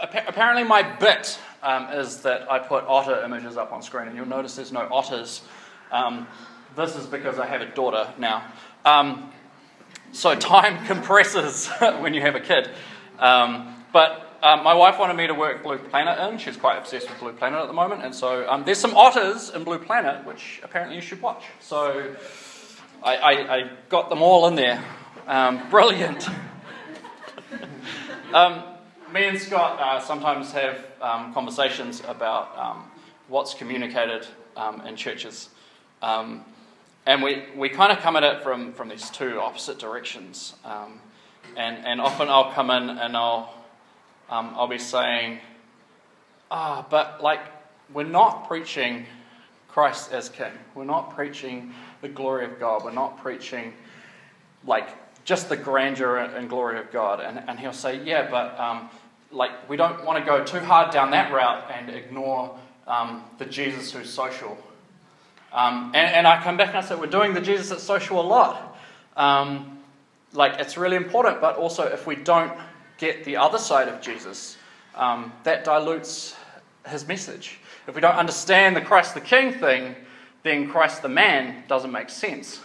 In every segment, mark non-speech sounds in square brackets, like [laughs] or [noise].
apparently, my bit um, is that I put otter images up on screen, and you'll notice there's no otters. Um, this is because I have a daughter now. Um, so time [laughs] compresses [laughs] when you have a kid. Um, but um, my wife wanted me to work Blue Planet in. She's quite obsessed with Blue Planet at the moment. And so um, there's some otters in Blue Planet, which apparently you should watch. So I, I, I got them all in there. Brilliant. [laughs] Um, me and Scott uh, sometimes have um, conversations about um, what's communicated in churches. and we, we kind of come at it from, from these two opposite directions. and, and often I'll come in and I'll um, I'll be saying, ah, oh, but like, we're not preaching Christ as King. We're not preaching the glory of God. We're not preaching, like, just the grandeur and glory of God. And, and he'll say, yeah, but, um, like, we don't want to go too hard down that route and ignore um, the Jesus who's social. Um, and, and, I come back and I say, we're doing the Jesus that's social a lot. Um, like, it's really important, but also if we don't get the other side of Jesus, um, that dilutes his message. If we don't understand the Christ the King thing, then Christ the man doesn't make sense.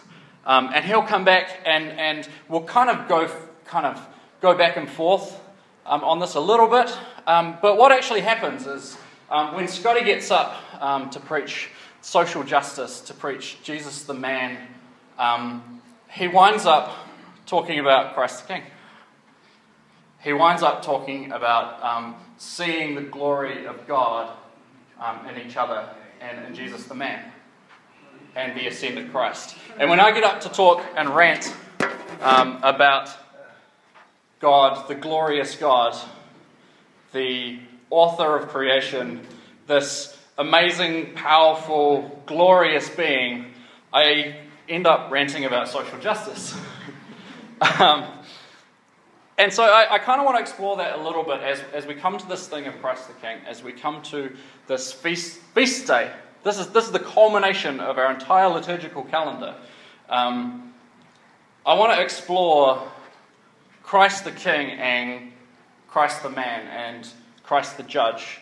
Um, and he'll come back and, and we'll kind of go kind of go back and forth um, on this a little bit. Um, but what actually happens is um, when Scotty gets up um, to preach social justice, to preach Jesus the man, he winds up talking about Christ the King he winds up talking about um, seeing the glory of God um, in each other and in Jesus the man and the ascended Christ. And when I get up to talk and rant um, about God, the glorious God, the author of creation, this amazing, powerful, glorious being, I end up ranting about social justice. [laughs] um, and so I, I kind of want to explore that a little bit as, as we come to this thing of Christ the King, as we come to this feast, feast day. This is, this is the culmination of our entire liturgical calendar. Um, I want to explore Christ the King and Christ the man and Christ the judge,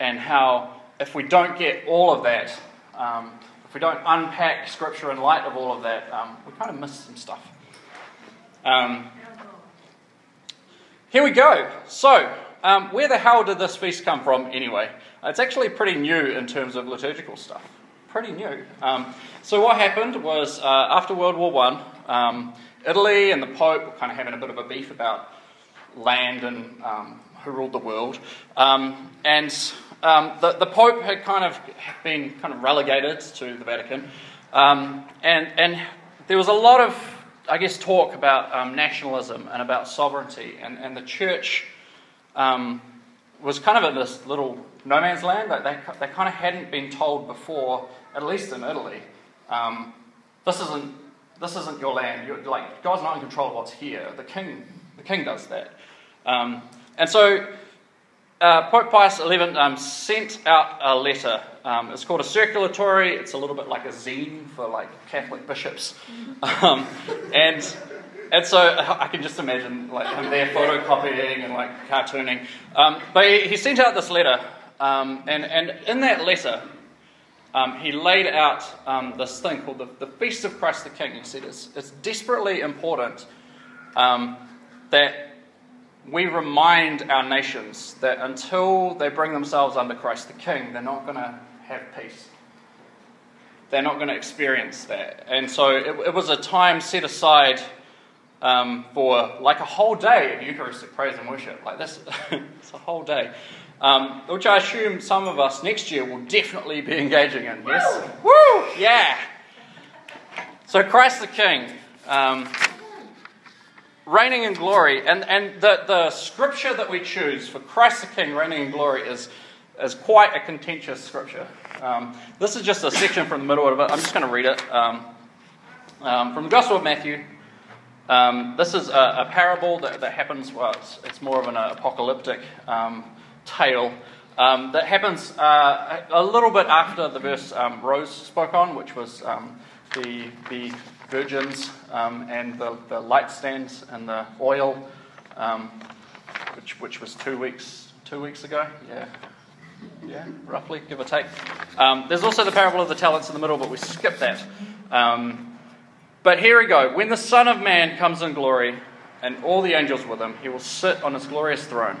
and how if we don't get all of that, um, if we don't unpack Scripture in light of all of that, um, we kind of miss some stuff. Um, here we go. So, um, where the hell did this feast come from anyway? It's actually pretty new in terms of liturgical stuff. Pretty new. Um, so, what happened was uh, after World War One, um, Italy and the Pope were kind of having a bit of a beef about land and um, who ruled the world. Um, and um, the, the Pope had kind of been kind of relegated to the Vatican. and, and there was a lot of I guess, talk about um, nationalism and about sovereignty. And, and the church um, was kind of in this little no man's land. Like they, they kind of hadn't been told before, at least in Italy, um, this, isn't, this isn't your land. You're, like, God's not in control of what's here. The king, the king does that. Um, and so uh, Pope Pius XI um, sent out a letter. Um, it's called a circulatory. It's a little bit like a zine for like Catholic bishops, [laughs] um, and and so I can just imagine like him there photocopying and like cartooning. Um, but he, he, sent out this letter, um, and and in that letter. Um, he laid out this thing called the, the, Feast of Christ the King. He said it's, it's desperately important that we remind our nations that until they bring themselves under Christ the King, they're not going to have peace. They're not going to experience that. And so it, it was a time set aside um, for like a whole day of Eucharistic praise and worship. Like this, [laughs] it's a whole day. Um, which I assume some of us next year will definitely be engaging in. Yes? Woo! Woo! Yeah! So, Christ the King. Um, reigning in glory. And, and the, the scripture that we choose for Christ the King reigning in glory is, is quite a contentious scripture. Um, this is just a section from the middle of it. I'm just going to read it. Um, um, from the Gospel of Matthew. Um, this is a, a, parable that, that happens, well, it's, it's more of an apocalyptic um, tale. Um, that happens uh, a, little bit after the verse Rose spoke on, which was the, the virgins um, and the, the light stands and the oil, um, which, which was two weeks, two weeks ago. Yeah. Yeah, roughly, give or take. Um, there's also the parable of the talents in the middle, but we skip that. Um, but here we go. When the Son of Man comes in glory, and all the angels with him, he will sit on his glorious throne.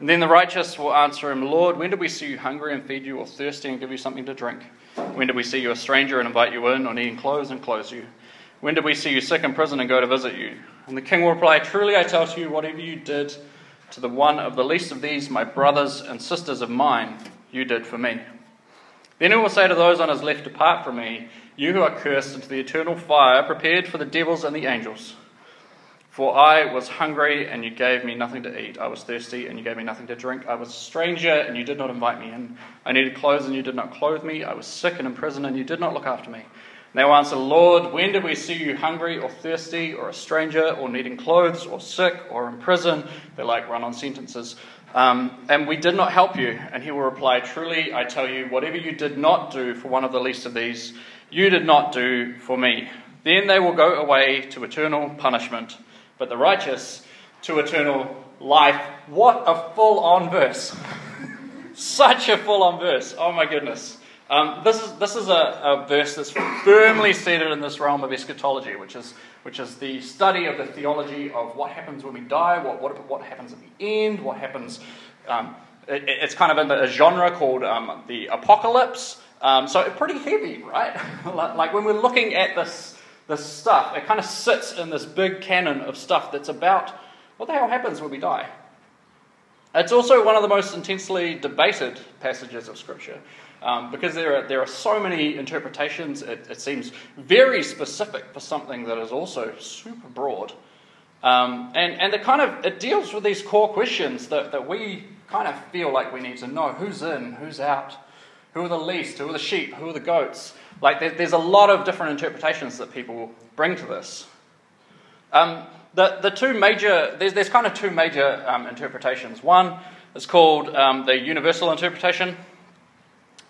And then the righteous will answer him, Lord, when did we see you hungry and feed you, or thirsty and give you something to drink? When did we see you a stranger and invite you in, or needing clothes and clothe you? When did we see you sick in prison and go to visit you? And the king will reply, Truly I tell you, whatever you did to the one of the least of these, my brothers and sisters of mine, you did for me. Then he will say to those on his left, Depart from me, you who are cursed, into the eternal fire prepared for the devils and the angels. For I was hungry, and you gave me nothing to eat. I was thirsty, and you gave me nothing to drink. I was a stranger, and you did not invite me in. I needed clothes, and you did not clothe me. I was sick and in prison, and you did not look after me. And they will answer, Lord, when did we see you hungry, or thirsty, or a stranger, or needing clothes, or sick, or in prison? They like run on sentences. Um, and we did not help you. And he will reply, Truly, I tell you, whatever you did not do for one of the least of these, you did not do for me. Then they will go away to eternal punishment but the righteous to eternal life. What a full on verse! [laughs] Such a full on verse. Oh my goodness. Um, this is, this is a, a, verse that's firmly seated in this realm of eschatology, which is, which is the study of the theology of what happens when we die, what, what, what happens at the end, what happens. Um, it, it's kind of in a genre called um, the apocalypse. Um, so pretty heavy, right? [laughs] like when we're looking at this this stuff. It kind of sits in this big canon of stuff that's about what the hell happens when we die. It's also one of the most intensely debated passages of Scripture um, because there are, there are so many interpretations. It, it, seems very specific for something that is also super broad. Um, and, and it kind of it deals with these core questions that, that we kind of feel like we need to know who's in, who's out, who are the least, who are the sheep, who are the goats. Like, there's a lot of different interpretations that people bring to this. Um, the, the two major, there's, there's kind of two major um, interpretations. One is called um, the universal interpretation,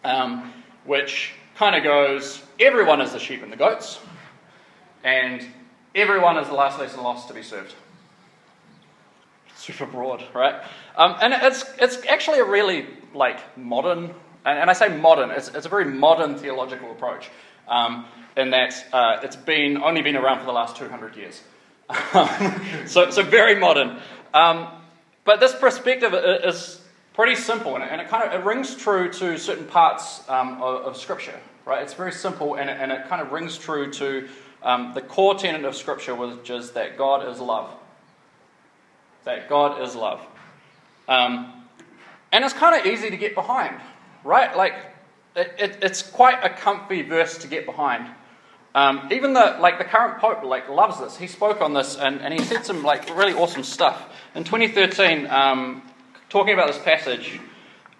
um, which kind of goes everyone is the sheep and the goats, and everyone is the last lesson lost to be served. Super broad, right? Um, and it's, it's actually a really like modern and, and I say modern, it's, it's, a very modern theological approach um, in that uh, it's been, only been around for the last 200 years. [laughs] so, so very modern. Um, but this perspective is pretty simple and it, and it, kind of it rings true to certain parts um, of, of, Scripture, right? It's very simple and it, and it kind of rings true to um, the core tenet of Scripture, which is that God is love. That God is love. Um, and it's kind of easy to get behind, right? Like, it, it, it's quite a comfy verse to get behind. Um, even the like the current pope like loves this. He spoke on this and, and he said some like really awesome stuff. In 2013, um, talking about this passage,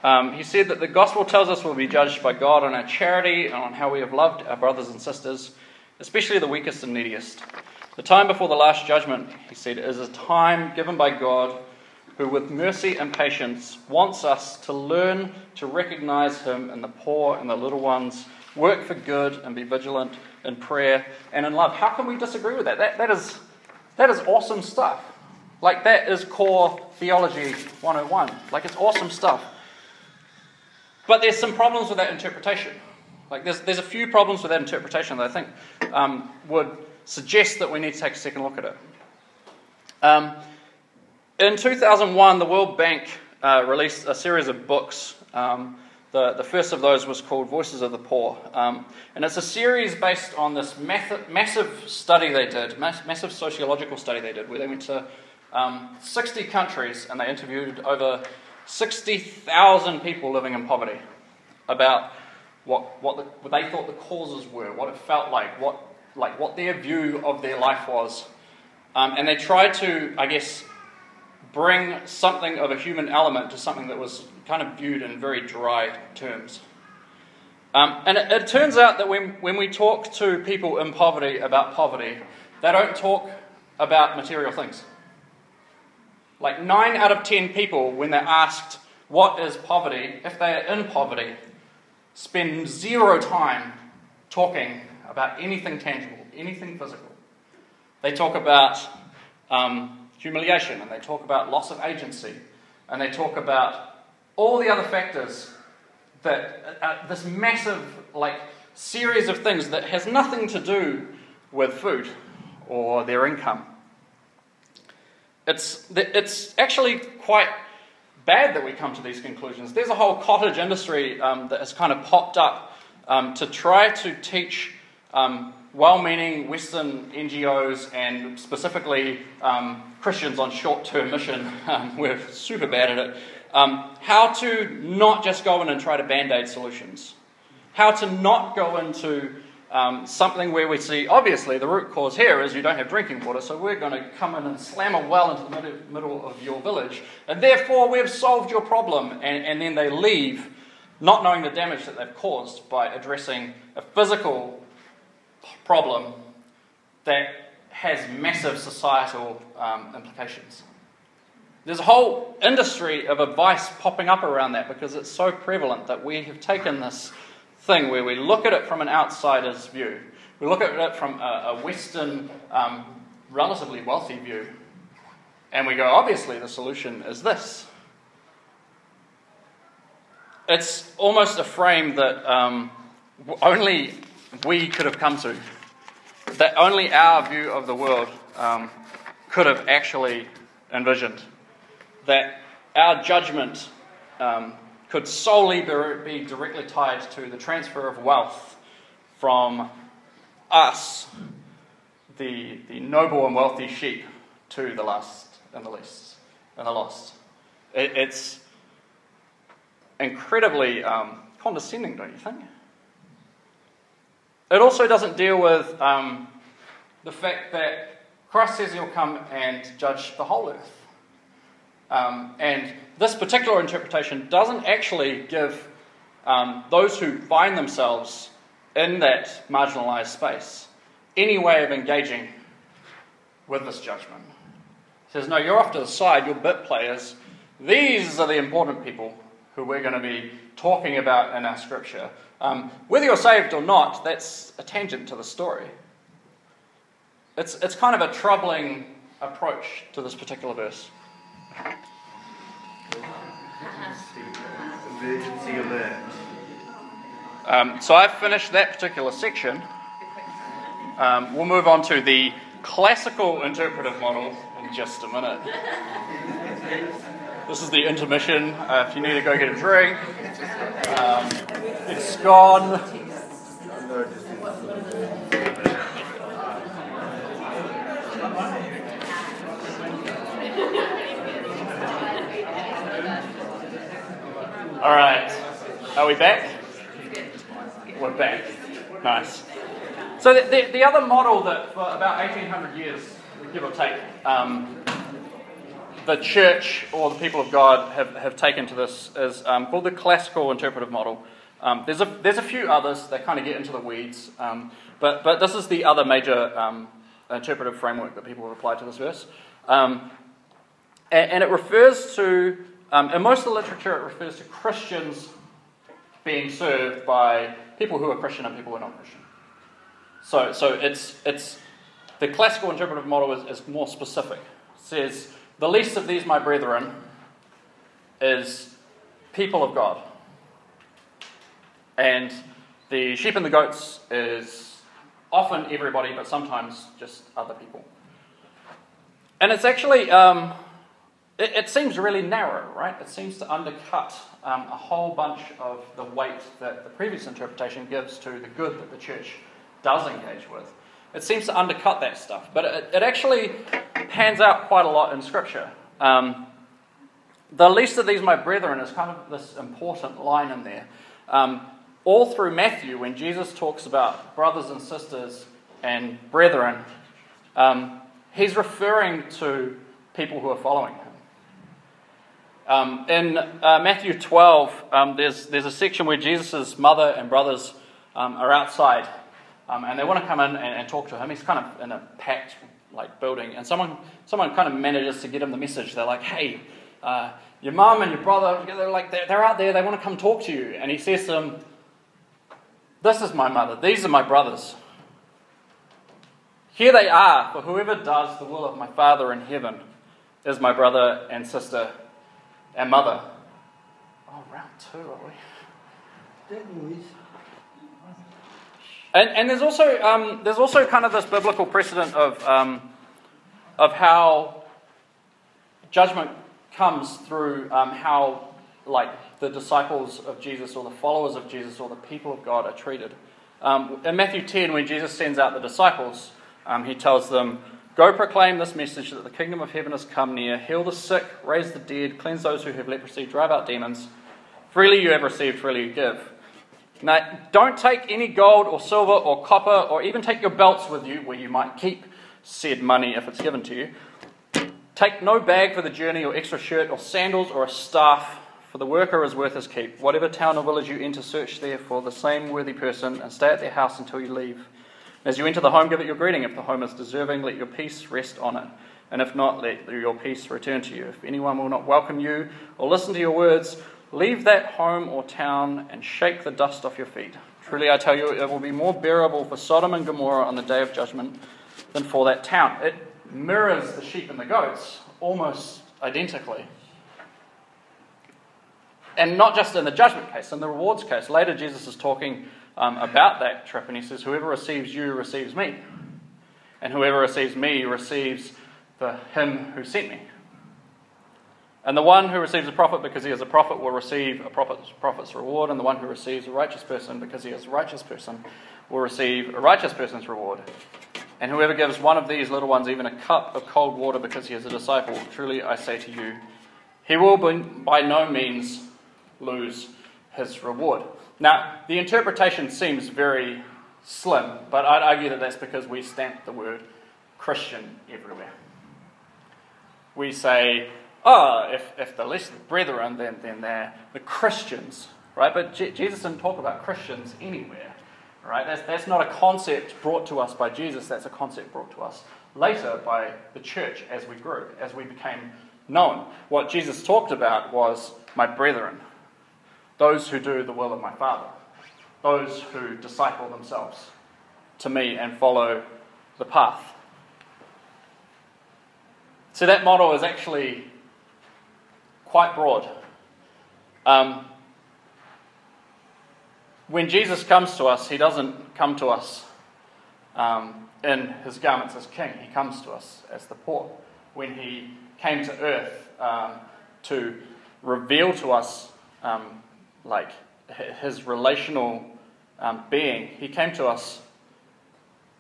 um, he said that the gospel tells us we'll be judged by God on our charity and on how we have loved our brothers and sisters, especially the weakest and neediest. The time before the last judgment, he said, is a time given by God who with mercy and patience wants us to learn to recognize him in the poor and the little ones, work for good and be vigilant in prayer and in love. How can we disagree with that? That, that, is, that is awesome stuff. Like, that is core theology 101. Like, it's awesome stuff. But there's some problems with that interpretation. Like, there's, there's a few problems with that interpretation that I think um, would suggest that we need to take a second look at it. Um, in 2001, the World Bank uh, released a series of books. Um, the, the first of those was called Voices of the Poor. Um, and it's a series based on this math- massive study they did, mass- massive sociological study they did, where they went to um, 60 countries and they interviewed over 60,000 people living in poverty about what, what, the, what they thought the causes were, what it felt like, what, like what their view of their life was. Um, and they tried to, I guess, bring something of a human element to something that was kind of viewed in very dry terms. Um, and it, it, turns out that when, when we talk to people in poverty about poverty, they don't talk about material things. Like 9 out of 10 people, when they're asked what is poverty, if they are in poverty, spend zero time talking about anything tangible, anything physical. They talk about um, humiliation and they talk about loss of agency and they talk about all the other factors that uh, uh, this massive like series of things that has nothing to do with food or their income. It's, it's actually quite bad that we come to these conclusions. There's a whole cottage industry um, that has kind of popped up um, to try to teach um, well meaning Western NGOs and specifically um, Christians on short term mission, um, we're super bad at it, um, how to not just go in and try to band aid solutions, how to not go into um, something where we see, obviously, the root cause here is you don't have drinking water, so we're going to come in and slam a well into the middle, middle of your village, and therefore we've solved your problem. And, and then they leave not knowing the damage that they've caused by addressing a physical problem that has massive societal um, implications. There's a whole industry of advice popping up around that because it's so prevalent that we have taken this thing where we look at it from an outsider's view. We look at it from a, a Western, um, relatively wealthy view, and we go, obviously, the solution is this. It's almost a frame that um, only we could have come to, that only our view of the world um, could have actually envisioned. That our judgment um, could solely be directly tied to the transfer of wealth from us, the, the noble and wealthy sheep, to the last and the least and the lost. It, it's incredibly um, condescending, don't you think? It also doesn't deal with um, the fact that Christ says he'll come and judge the whole earth. Um, and this particular interpretation doesn't actually give um, those who find themselves in that marginalized space any way of engaging with this judgment. He says, No, you're off to the side, you're bit players. These are the important people who we're going to be talking about in our scripture. Um, whether you're saved or not, that's a tangent to the story. It's, it's kind of a troubling approach to this particular verse. Emergency alert. Um, so I've finished that particular section. Um, we'll move on to the classical interpretive model in just a minute. [laughs] This is the intermission. Uh, if you need to go get a drink, um, it's gone. All right. Are we back? We're back. Nice. So the, the, the, other model that for about 1800 years, give or take, um, the church or the people of God have, have taken to this is um, called the classical interpretive model. Um, there's, a, there's a few others that kind of get into the weeds, um, but, but this is the other major um, interpretive framework that people have applied to this verse. Um, and, and, it refers to um, in most of the literature, it refers to Christians being served by people who are Christian and people who are not Christian. So, so it's, it's the classical interpretive model is, is more specific. It says, the least of these, my brethren, is people of God. And the sheep and the goats is often everybody, but sometimes just other people. And it's actually um, it, it, seems really narrow, right? It seems to undercut um, a whole bunch of the weight that the previous interpretation gives to the good that the church does engage with. It seems to undercut that stuff, but it, it actually pans out quite a lot in Scripture. Um, the least of these, my brethren, is kind of this important line in there. Um, all through Matthew, when Jesus talks about brothers and sisters and brethren, um, he's referring to people who are following him. Um, in uh, Matthew 12, um, there's, there's a section where Jesus' mother and brothers um, are outside um, and they want to come in and, and, talk to him. He's kind of in a packed like building, and someone, someone kind of manages to get him the message. They're like, hey, uh, your mum and your brother, they're, like, they're, they're out there, they want to come talk to you. And he says to them, This is my mother, these are my brothers. Here they are, for whoever does the will of my Father in heaven is my brother and sister and mother. Oh, round two, are we? And, and there's also um, there's also kind of this biblical precedent of um, of how judgment comes through um, how like the disciples of Jesus or the followers of Jesus or the people of God are treated. Um, in Matthew 10, when Jesus sends out the disciples, um, he tells them, Go proclaim this message that the kingdom of heaven has come near. Heal the sick, raise the dead, cleanse those who have leprosy, drive out demons. Freely you have received, freely you give. Now, don't take any gold or silver or copper or even take your belts with you where you might keep said money if it's given to you. Take no bag for the journey or extra shirt or sandals or a staff, for the worker is worth his keep. Whatever town or village you enter, search there for the same worthy person and stay at their house until you leave. As you enter the home, give it your greeting. If the home is deserving, let your peace rest on it. And if not, let your peace return to you. If anyone will not welcome you or listen to your words, leave that home or town and shake the dust off your feet. Truly, I tell you, it will be more bearable for Sodom and Gomorrah on the day of judgment than for that town. It mirrors the sheep and the goats almost identically. And not just in the judgment case, in the rewards case. Later, Jesus is talking um, about that trip, and he says, Whoever receives you receives me, and whoever receives me receives the him who sent me. And the one who receives a prophet because he is a prophet will receive a prophet's, prophet's reward, and the one who receives a righteous person because he is a righteous person will receive a righteous person's reward. And whoever gives one of these little ones even a cup of cold water because he is a disciple, truly I say to you, he will by no means lose his reward. Now, the interpretation seems very slim, but I'd argue that that's because we stamp the word Christian everywhere. We say, oh, if, if the less brethren, then, then they're the Christians, right? But Je- Jesus didn't talk about Christians anywhere, right? That's, that's not a concept brought to us by Jesus, that's a concept brought to us later by the church as we grew, as we became known. What Jesus talked about was my brethren, those who do the will of my Father, those who disciple themselves to me and follow the path. So that model is actually quite broad. Um, when Jesus comes to us, he doesn't come to us um, in his garments as king, he comes to us as the poor. When he came to earth um, to reveal to us um, like his relational um, being, he came to us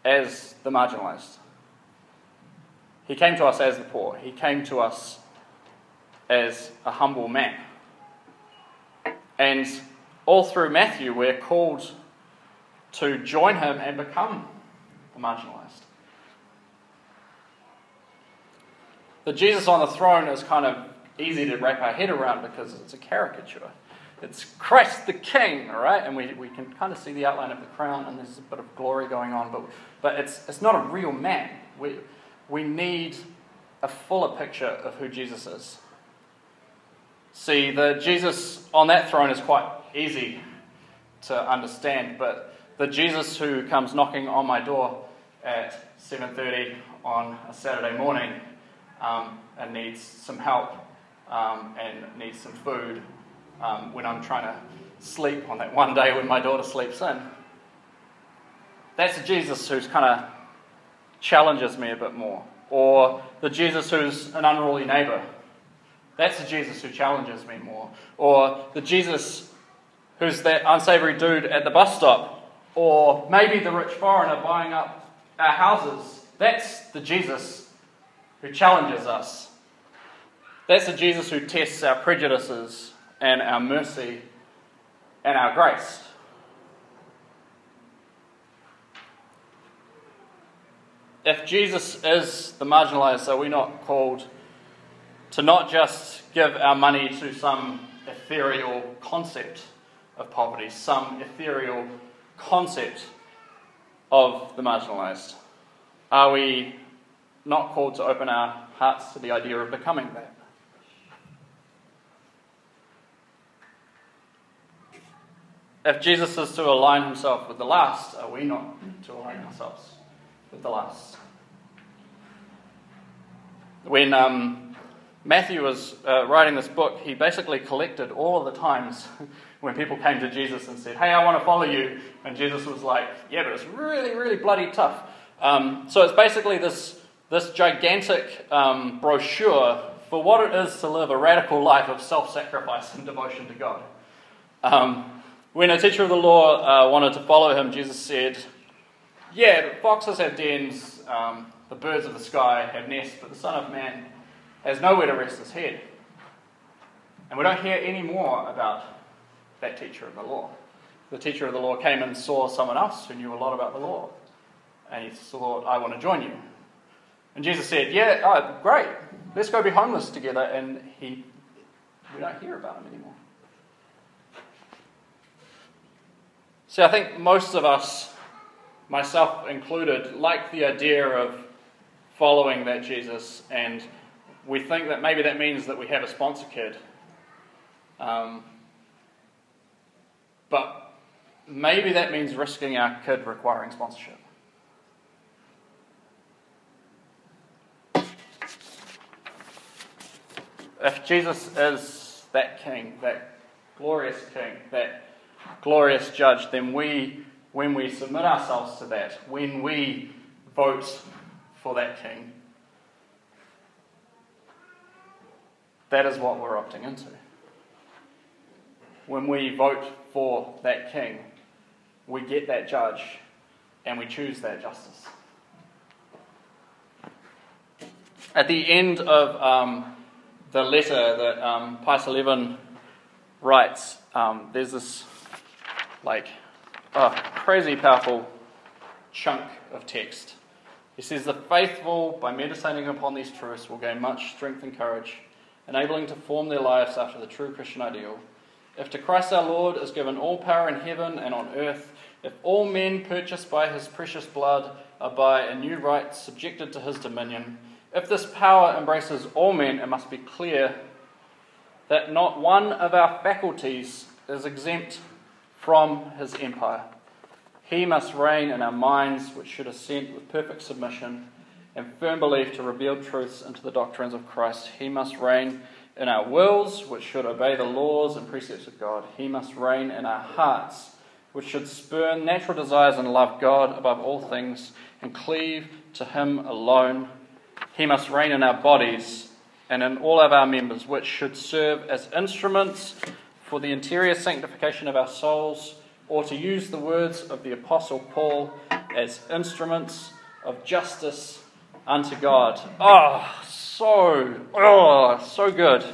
as the marginalized. He came to us as the poor. He came to us as a humble man. And all through Matthew, we're called to join him and become the marginalized. The Jesus on the throne is kind of easy to wrap our head around because it's a caricature. It's Christ the King, all right? And we, we can kind of see the outline of the crown, and there's a bit of glory going on, but, but it's, it's not a real man. We, we need a fuller picture of who Jesus is. See, the Jesus on that throne is quite easy to understand, but the Jesus who comes knocking on my door at 7.30 on a Saturday morning um, and needs some help um, and needs some food um, when I'm trying to sleep on that one day when my daughter sleeps in. That's the Jesus who's kind of challenges me a bit more. Or the Jesus who's an unruly neighbor. That's the Jesus who challenges me more. Or the Jesus who's that unsavory dude at the bus stop. Or maybe the rich foreigner buying up our houses. That's the Jesus who challenges us. That's the Jesus who tests our prejudices and our mercy and our grace. If Jesus is the marginalized, are we not called to not just give our money to some ethereal concept of poverty, some ethereal concept of the marginalized? Are we not called to open our hearts to the idea of becoming that? If Jesus is to align himself with the last, are we not to align ourselves with the last? When um, Matthew was uh, writing this book, he basically collected all of the times [laughs] when people came to Jesus and said, Hey, I want to follow you. And Jesus was like, Yeah, but it's really, really bloody tough. Um, so it's basically this, this gigantic um, brochure for what it is to live a radical life of self sacrifice and devotion to God. Um, when a teacher of the law uh, wanted to follow him, Jesus said, Yeah, but foxes have dens, um, the birds of the sky have nests, but the Son of Man has nowhere to rest his head. And we don't hear any more about that teacher of the law. The teacher of the law came and saw someone else who knew a lot about the law. And he thought, I want to join you. And Jesus said, Yeah, oh, great. Let's go be homeless together. And he, we don't hear about him anymore. See, I think most of us, myself included, like the idea of following that Jesus, and we think that maybe that means that we have a sponsor kid. Um, but maybe that means risking our kid requiring sponsorship. If Jesus is that king, that glorious king, that glorious judge, then we, when we submit ourselves to that, when we vote for that king, that is what we're opting into. When we vote for that king, we get that judge and we choose that justice. At the end of um, the letter that um, Pius XI writes, um, there's this like a crazy powerful chunk of text. He says, The faithful, by meditating upon these truths, will gain much strength and courage, enabling to form their lives after the true Christian ideal. If to Christ our Lord is given all power in heaven and on earth, if all men purchased by his precious blood are by a new right subjected to his dominion, if this power embraces all men, it must be clear that not one of our faculties is exempt from his empire. He must reign in our minds, which should assent with perfect submission and firm belief to revealed truths into the doctrines of Christ. He must reign in our wills, which should obey the laws and precepts of God. He must reign in our hearts, which should spurn natural desires and love God above all things and cleave to Him alone. He must reign in our bodies and in all of our members, which should serve as instruments for the interior sanctification of our souls, or to use the words of the Apostle Paul as instruments of justice unto God. Oh, so, oh, so good.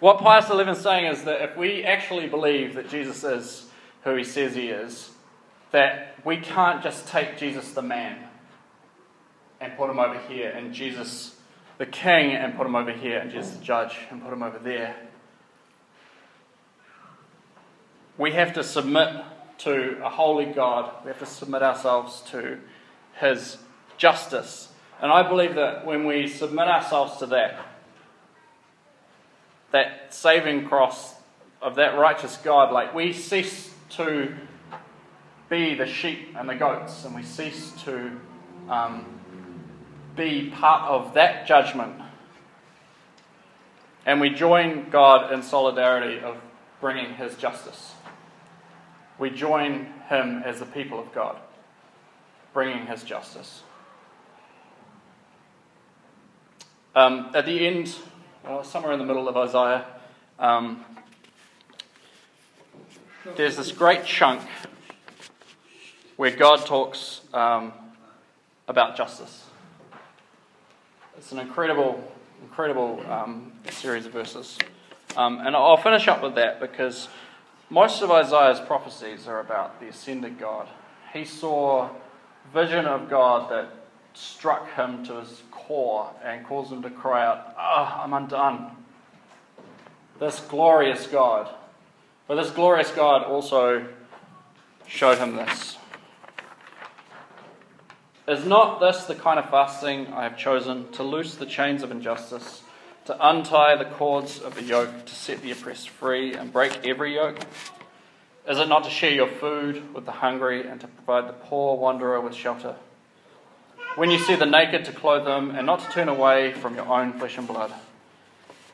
What Pius XI is saying is that if we actually believe that Jesus is who he says he is, that we can't just take Jesus the man and put him over here, and Jesus the king and put him over here, and Jesus the judge and put him over there we have to submit to a holy God. We have to submit ourselves to His justice. And I believe that when we submit ourselves to that, that saving cross of that righteous God, like we cease to be the sheep and the goats, and we cease to um, be part of that judgment. And we join God in solidarity of bringing His justice we join him as the people of God, bringing his justice. Um, at the end, well, somewhere in the middle of Isaiah, um, there's this great chunk where God talks um, about justice. It's an incredible, incredible um, series of verses. Um, and I'll finish up with that because most of Isaiah's prophecies are about the ascended God. He saw vision of God that struck him to his core and caused him to cry out, Ah, oh, I'm undone. This glorious God. But this glorious God also showed him this. Is not this the kind of fasting I have chosen to loose the chains of injustice, to untie the cords of the yoke, to set the oppressed free and break every yoke? Is it not to share your food with the hungry and to provide the poor wanderer with shelter? When you see the naked, to clothe them, and not to turn away from your own flesh and blood.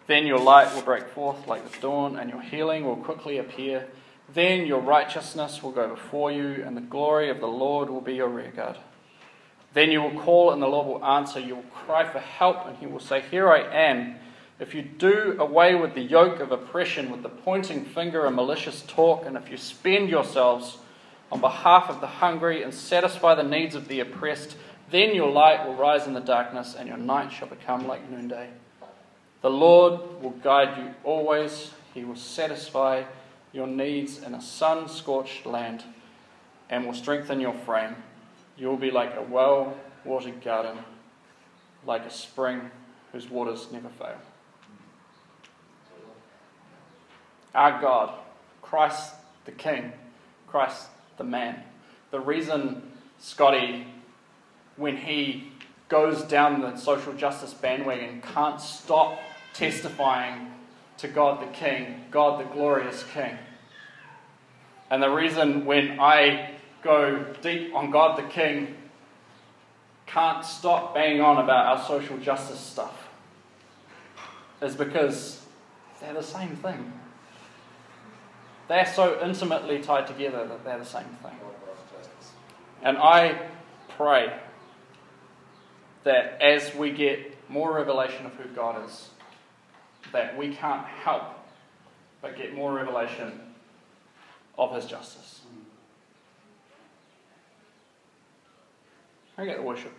Then your light will break forth like the dawn, and your healing will quickly appear. Then your righteousness will go before you, and the glory of the Lord will be your rearguard. Then you will call, and the Lord will answer. You will cry for help, and he will say, Here I am. If you do away with the yoke of oppression, with the pointing finger and malicious talk, and if you spend yourselves on behalf of the hungry and satisfy the needs of the oppressed, then your light will rise in the darkness, and your night shall become like noonday. The Lord will guide you always, He will satisfy your needs in a sun scorched land, and will strengthen your frame. You will be like a well watered garden, like a spring whose waters never fail. Our God, Christ the King, Christ the man. The reason Scotty when he goes down the social justice bandwagon can't stop testifying to God the King, God the glorious King. And the reason when I go deep on God the King, can't stop banging on about our social justice stuff, is because they're the same thing. They're so intimately tied together that they're the same thing. And I pray that as we get more revelation of who God is, that we can't help but get more revelation of His justice. Mm. I get the worship?